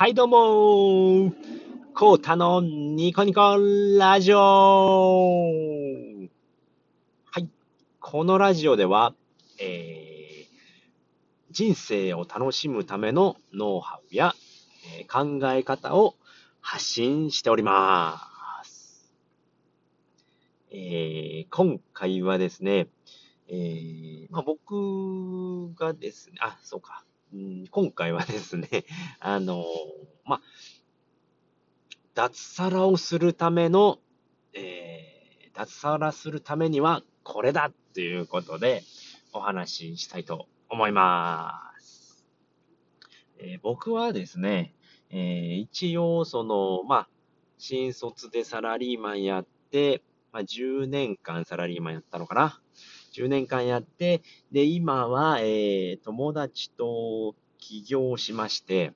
はい、どうもコータのニコニコラジオはい、このラジオでは、えー、人生を楽しむためのノウハウや、えー、考え方を発信しております。えー、今回はですね、えー、まあ、僕がですね、あ、そうか。うん今回はですね、あの、まあ、脱サラをするための、えー、脱サラするためにはこれだっていうことでお話ししたいと思います。えー僕はですね、えー一応その、まあ、新卒でサラリーマンやって、まあ、10年間サラリーマンやったのかな。10年間やって、で、今は、えー友達と起業しまして、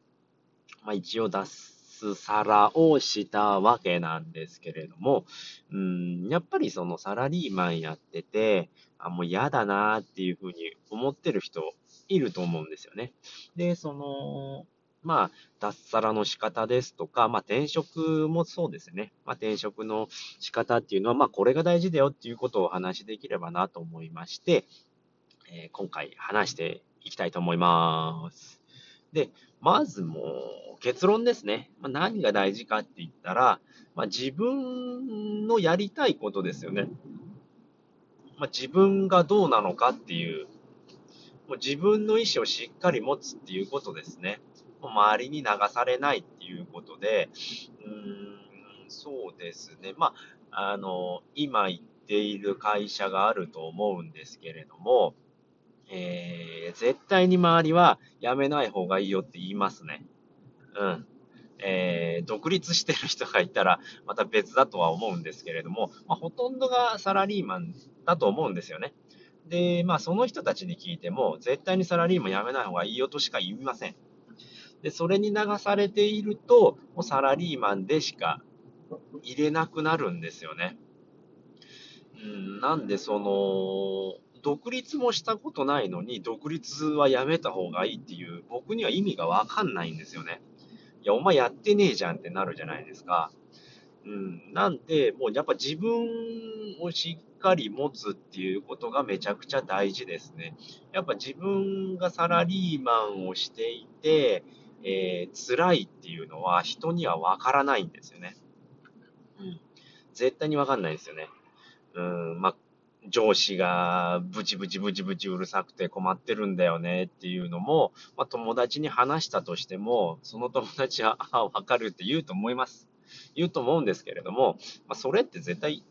まあ、一応脱サラをしたわけなんですけれども、うん、やっぱりそのサラリーマンやってて、あ、もう嫌だなっていうふうに思ってる人いると思うんですよね。で、その、まあ、脱サラの仕方ですとか、まあ、転職もそうですね。まあ、転職の仕方っていうのは、まあ、これが大事だよっていうことをお話しできればなと思いまして、えー今回話していきたいと思います。で、まずもう結論ですね。まあ、何が大事かって言ったら、まあ、自分のやりたいことですよね。まあ、自分がどうなのかっていう、もう自分の意思をしっかり持つっていうことですね。周りに流されないっていうことで、うーん、そうですね。まあ、あの、今言っている会社があると思うんですけれども、えー、絶対に周りは辞めない方がいいよって言いますね。うん。えー、独立してる人がいたらまた別だとは思うんですけれども、まあ、ほとんどがサラリーマンだと思うんですよね。で、まあその人たちに聞いても、絶対にサラリーマン辞めない方がいいよとしか言いません。で、それに流されていると、もうサラリーマンでしか入れなくなるんですよね。うん、なんでその、独立もしたことないのに、独立はやめた方がいいっていう、僕には意味がわかんないんですよね。いや、お前やってねえじゃんってなるじゃないですか。うん、なんで、もうやっぱ自分をしっかり持つっていうことがめちゃくちゃ大事ですね。やっぱ自分がサラリーマンをしていて、えー辛いっていうのは人にはわからないんですよね。うん。絶対にわかんないですよね。うん、まあ、上司がブチブチブチブチうるさくて困ってるんだよねっていうのも、まあ、友達に話したとしても、その友達は、ああ、わかるって言うと思います。言うと思うんですけれども、まあ、それって絶対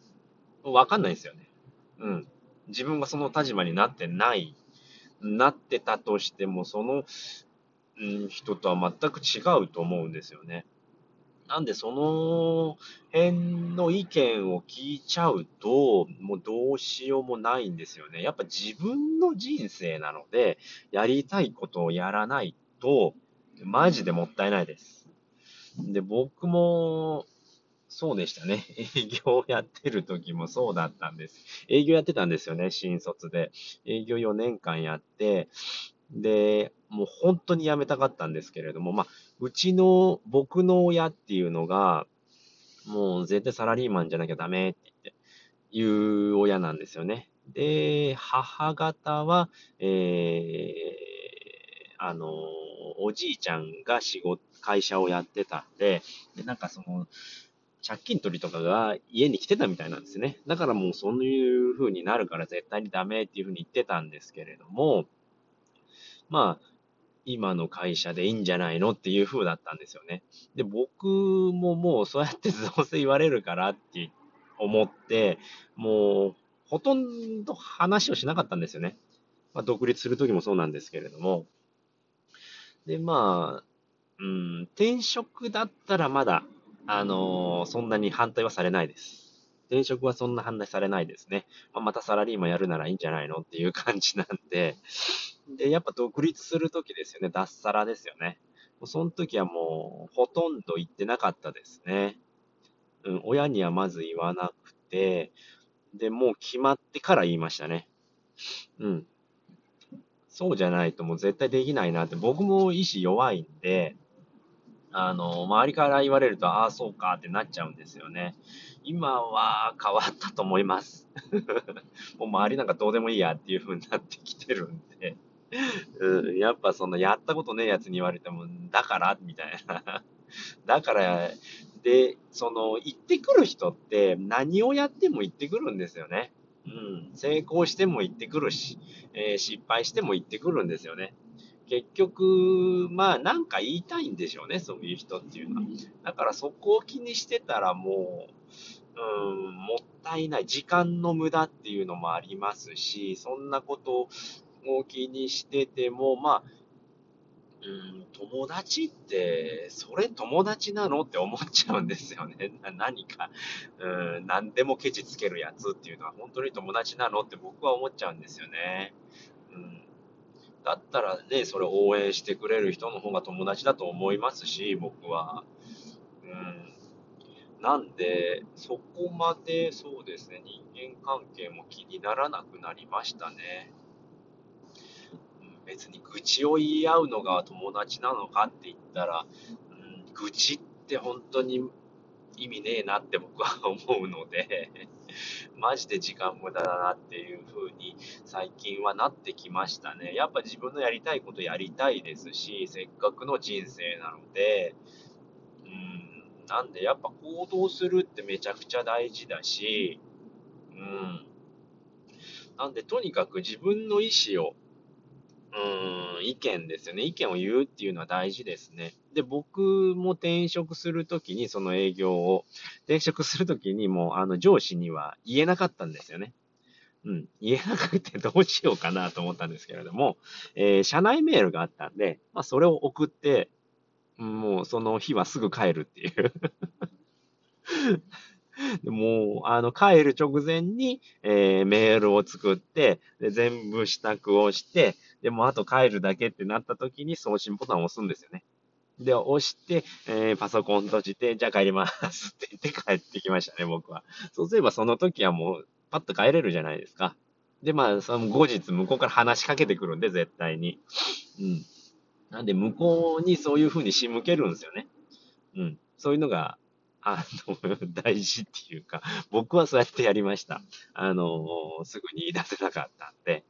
わかんないですよね。うん。自分がその立場になってない、なってたとしても、その、人とは全く違うと思うんですよね。なんで、その辺の意見を聞いちゃうと、もうどうしようもないんですよね。やっぱ自分の人生なので、やりたいことをやらないと、マジでもったいないです。で、僕も、そうでしたね。営業やってる時もそうだったんです。営業やってたんですよね、新卒で。営業4年間やって、で、もう本当に辞めたかったんですけれども、まあ、うちの、僕の親っていうのが、もう絶対サラリーマンじゃなきゃダメって言って、いう親なんですよね。で、母方は、えー、あの、おじいちゃんが仕事、会社をやってたんで、で、なんかその、借金取りとかが家に来てたみたいなんですね。だからもうそういう風になるから絶対にダメっていう風に言ってたんですけれども、まあ、今の会社でいいんじゃないのっていう風だったんですよね。で、僕ももうそうやってどうせ言われるからって思って、もうほとんど話をしなかったんですよね。まあ、独立する時もそうなんですけれども。で、まあ、うん、転職だったらまだ、あのーそんなに反対はされないです。転職はそんな反対されないですね。まあ、またサラリーマンやるならいいんじゃないのっていう感じなんで、で、やっぱ独立するときですよね。脱サラですよね。もうその時はもう、ほとんど言ってなかったですね。うん、親にはまず言わなくて、で、もう決まってから言いましたね。うん。そうじゃないともう絶対できないなって、僕も意志弱いんで、あの、周りから言われると、ああ、そうかってなっちゃうんですよね。今は変わったと思います。もう周りなんかどうでもいいやっていう風になってきてるんで。うん、やっぱそのやったことねえやつに言われても、だからみたいな。だから、で、その、行ってくる人って何をやっても行ってくるんですよね。うん。成功しても行ってくるし、えー、失敗しても行ってくるんですよね。結局、まあ、なんか言いたいんでしょうね、そういう人っていうのは。だからそこを気にしてたらもう、うん、もったいない。時間の無駄っていうのもありますし、そんなことを気にしてても、まあ、うん、友達って、それ友達なのって思っちゃうんですよね。何か、うん、何でもケチつけるやつっていうのは本当に友達なのって僕は思っちゃうんですよね。うん、だったらね、それ応援してくれる人の方が友達だと思いますし、僕は。うん。なんで、そこまでそうですね、人間関係も気にならなくなりましたね。別に愚痴を言い合うのが友達なのかって言ったら、うん、愚痴って本当に意味ねえなって僕は思うので マジで時間無駄だなっていう風に最近はなってきましたね。やっぱ自分のやりたいことやりたいですし、せっかくの人生なので、うん、なんでやっぱ行動するってめちゃくちゃ大事だし、うん。なんでとにかく自分の意思をうん、意見ですよね。意見を言うっていうのは大事ですね。で、僕も転職するときに、その営業を、転職するときにもう、あの、上司には言えなかったんですよね。うん、言えなくてどうしようかなと思ったんですけれども、えー、社内メールがあったんで、まあ、それを送って、もうその日はすぐ帰るっていう でもう、あの、帰る直前に、えー、メールを作って、で、全部支度をして、でもあと帰るだけってなった時に送信ボタンを押すんですよね。で、押して、えー、パソコン閉じて、じゃあ帰りますって言って帰ってきましたね、僕は。そうすればその時はもう、パッと帰れるじゃないですか。で、まあ、その後日向こうから話しかけてくるんで、絶対に。うん。なんで、向こうにそういう風に仕向けるんですよね。うん。そういうのが、あの、大事っていうか、僕はそうやってやりました。あの、すぐに言い出せなかったんで。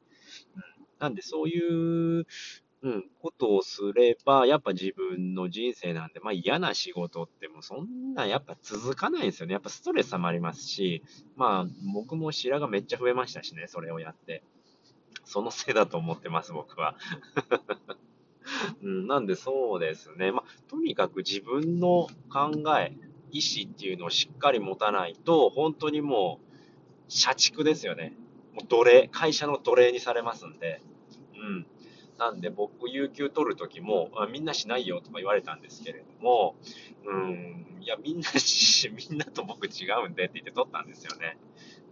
なんでそういう、うん、ことをすれば、やっぱ自分の人生なんで、まあ嫌な仕事ってもうそんなやっぱ続かないんですよね。やっぱストレス溜まりますし、まあ僕も白髪めっちゃ増えましたしね、それをやって。そのせいだと思ってます、僕は。うん、なんでそうですね。まあ、とにかく自分の考え、意思っていうのをしっかり持たないと、本当にもう、社畜ですよね。もう奴隷、会社の奴隷にされますんで。なんで僕、有給取るときも、あ、みんなしないよとか言われたんですけれども、うん、いや、みんなし、みんなと僕違うんでって言って取ったんですよね。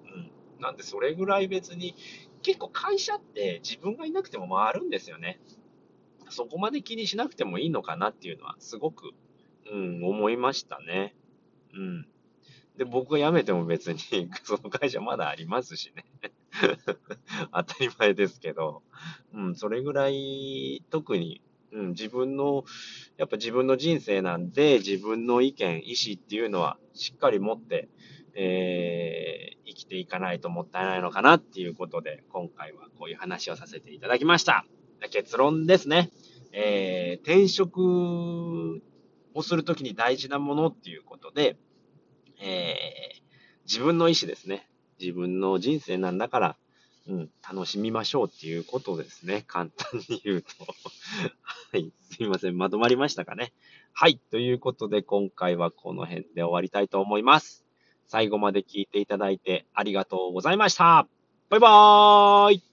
うん。なんで、それぐらい別に、結構会社って自分がいなくても回るんですよね。そこまで気にしなくてもいいのかなっていうのは、すごく、うん、思いましたね。うん。で、僕が辞めても別に、その会社まだありますしね。当たり前ですけど、うん、それぐらい、特に、うん、自分の、やっぱ自分の人生なんで、自分の意見、意思っていうのはしっかり持って、えー、生きていかないともったいないのかなっていうことで、今回はこういう話をさせていただきました。結論ですね。えー、転職をするときに大事なものっていうことで、えー、自分の意思ですね。自分の人生なんだから、うん、楽しみましょうっていうことですね。簡単に言うと。はい。すいません。まとまりましたかね。はい。ということで、今回はこの辺で終わりたいと思います。最後まで聞いていただいてありがとうございました。バイバーイ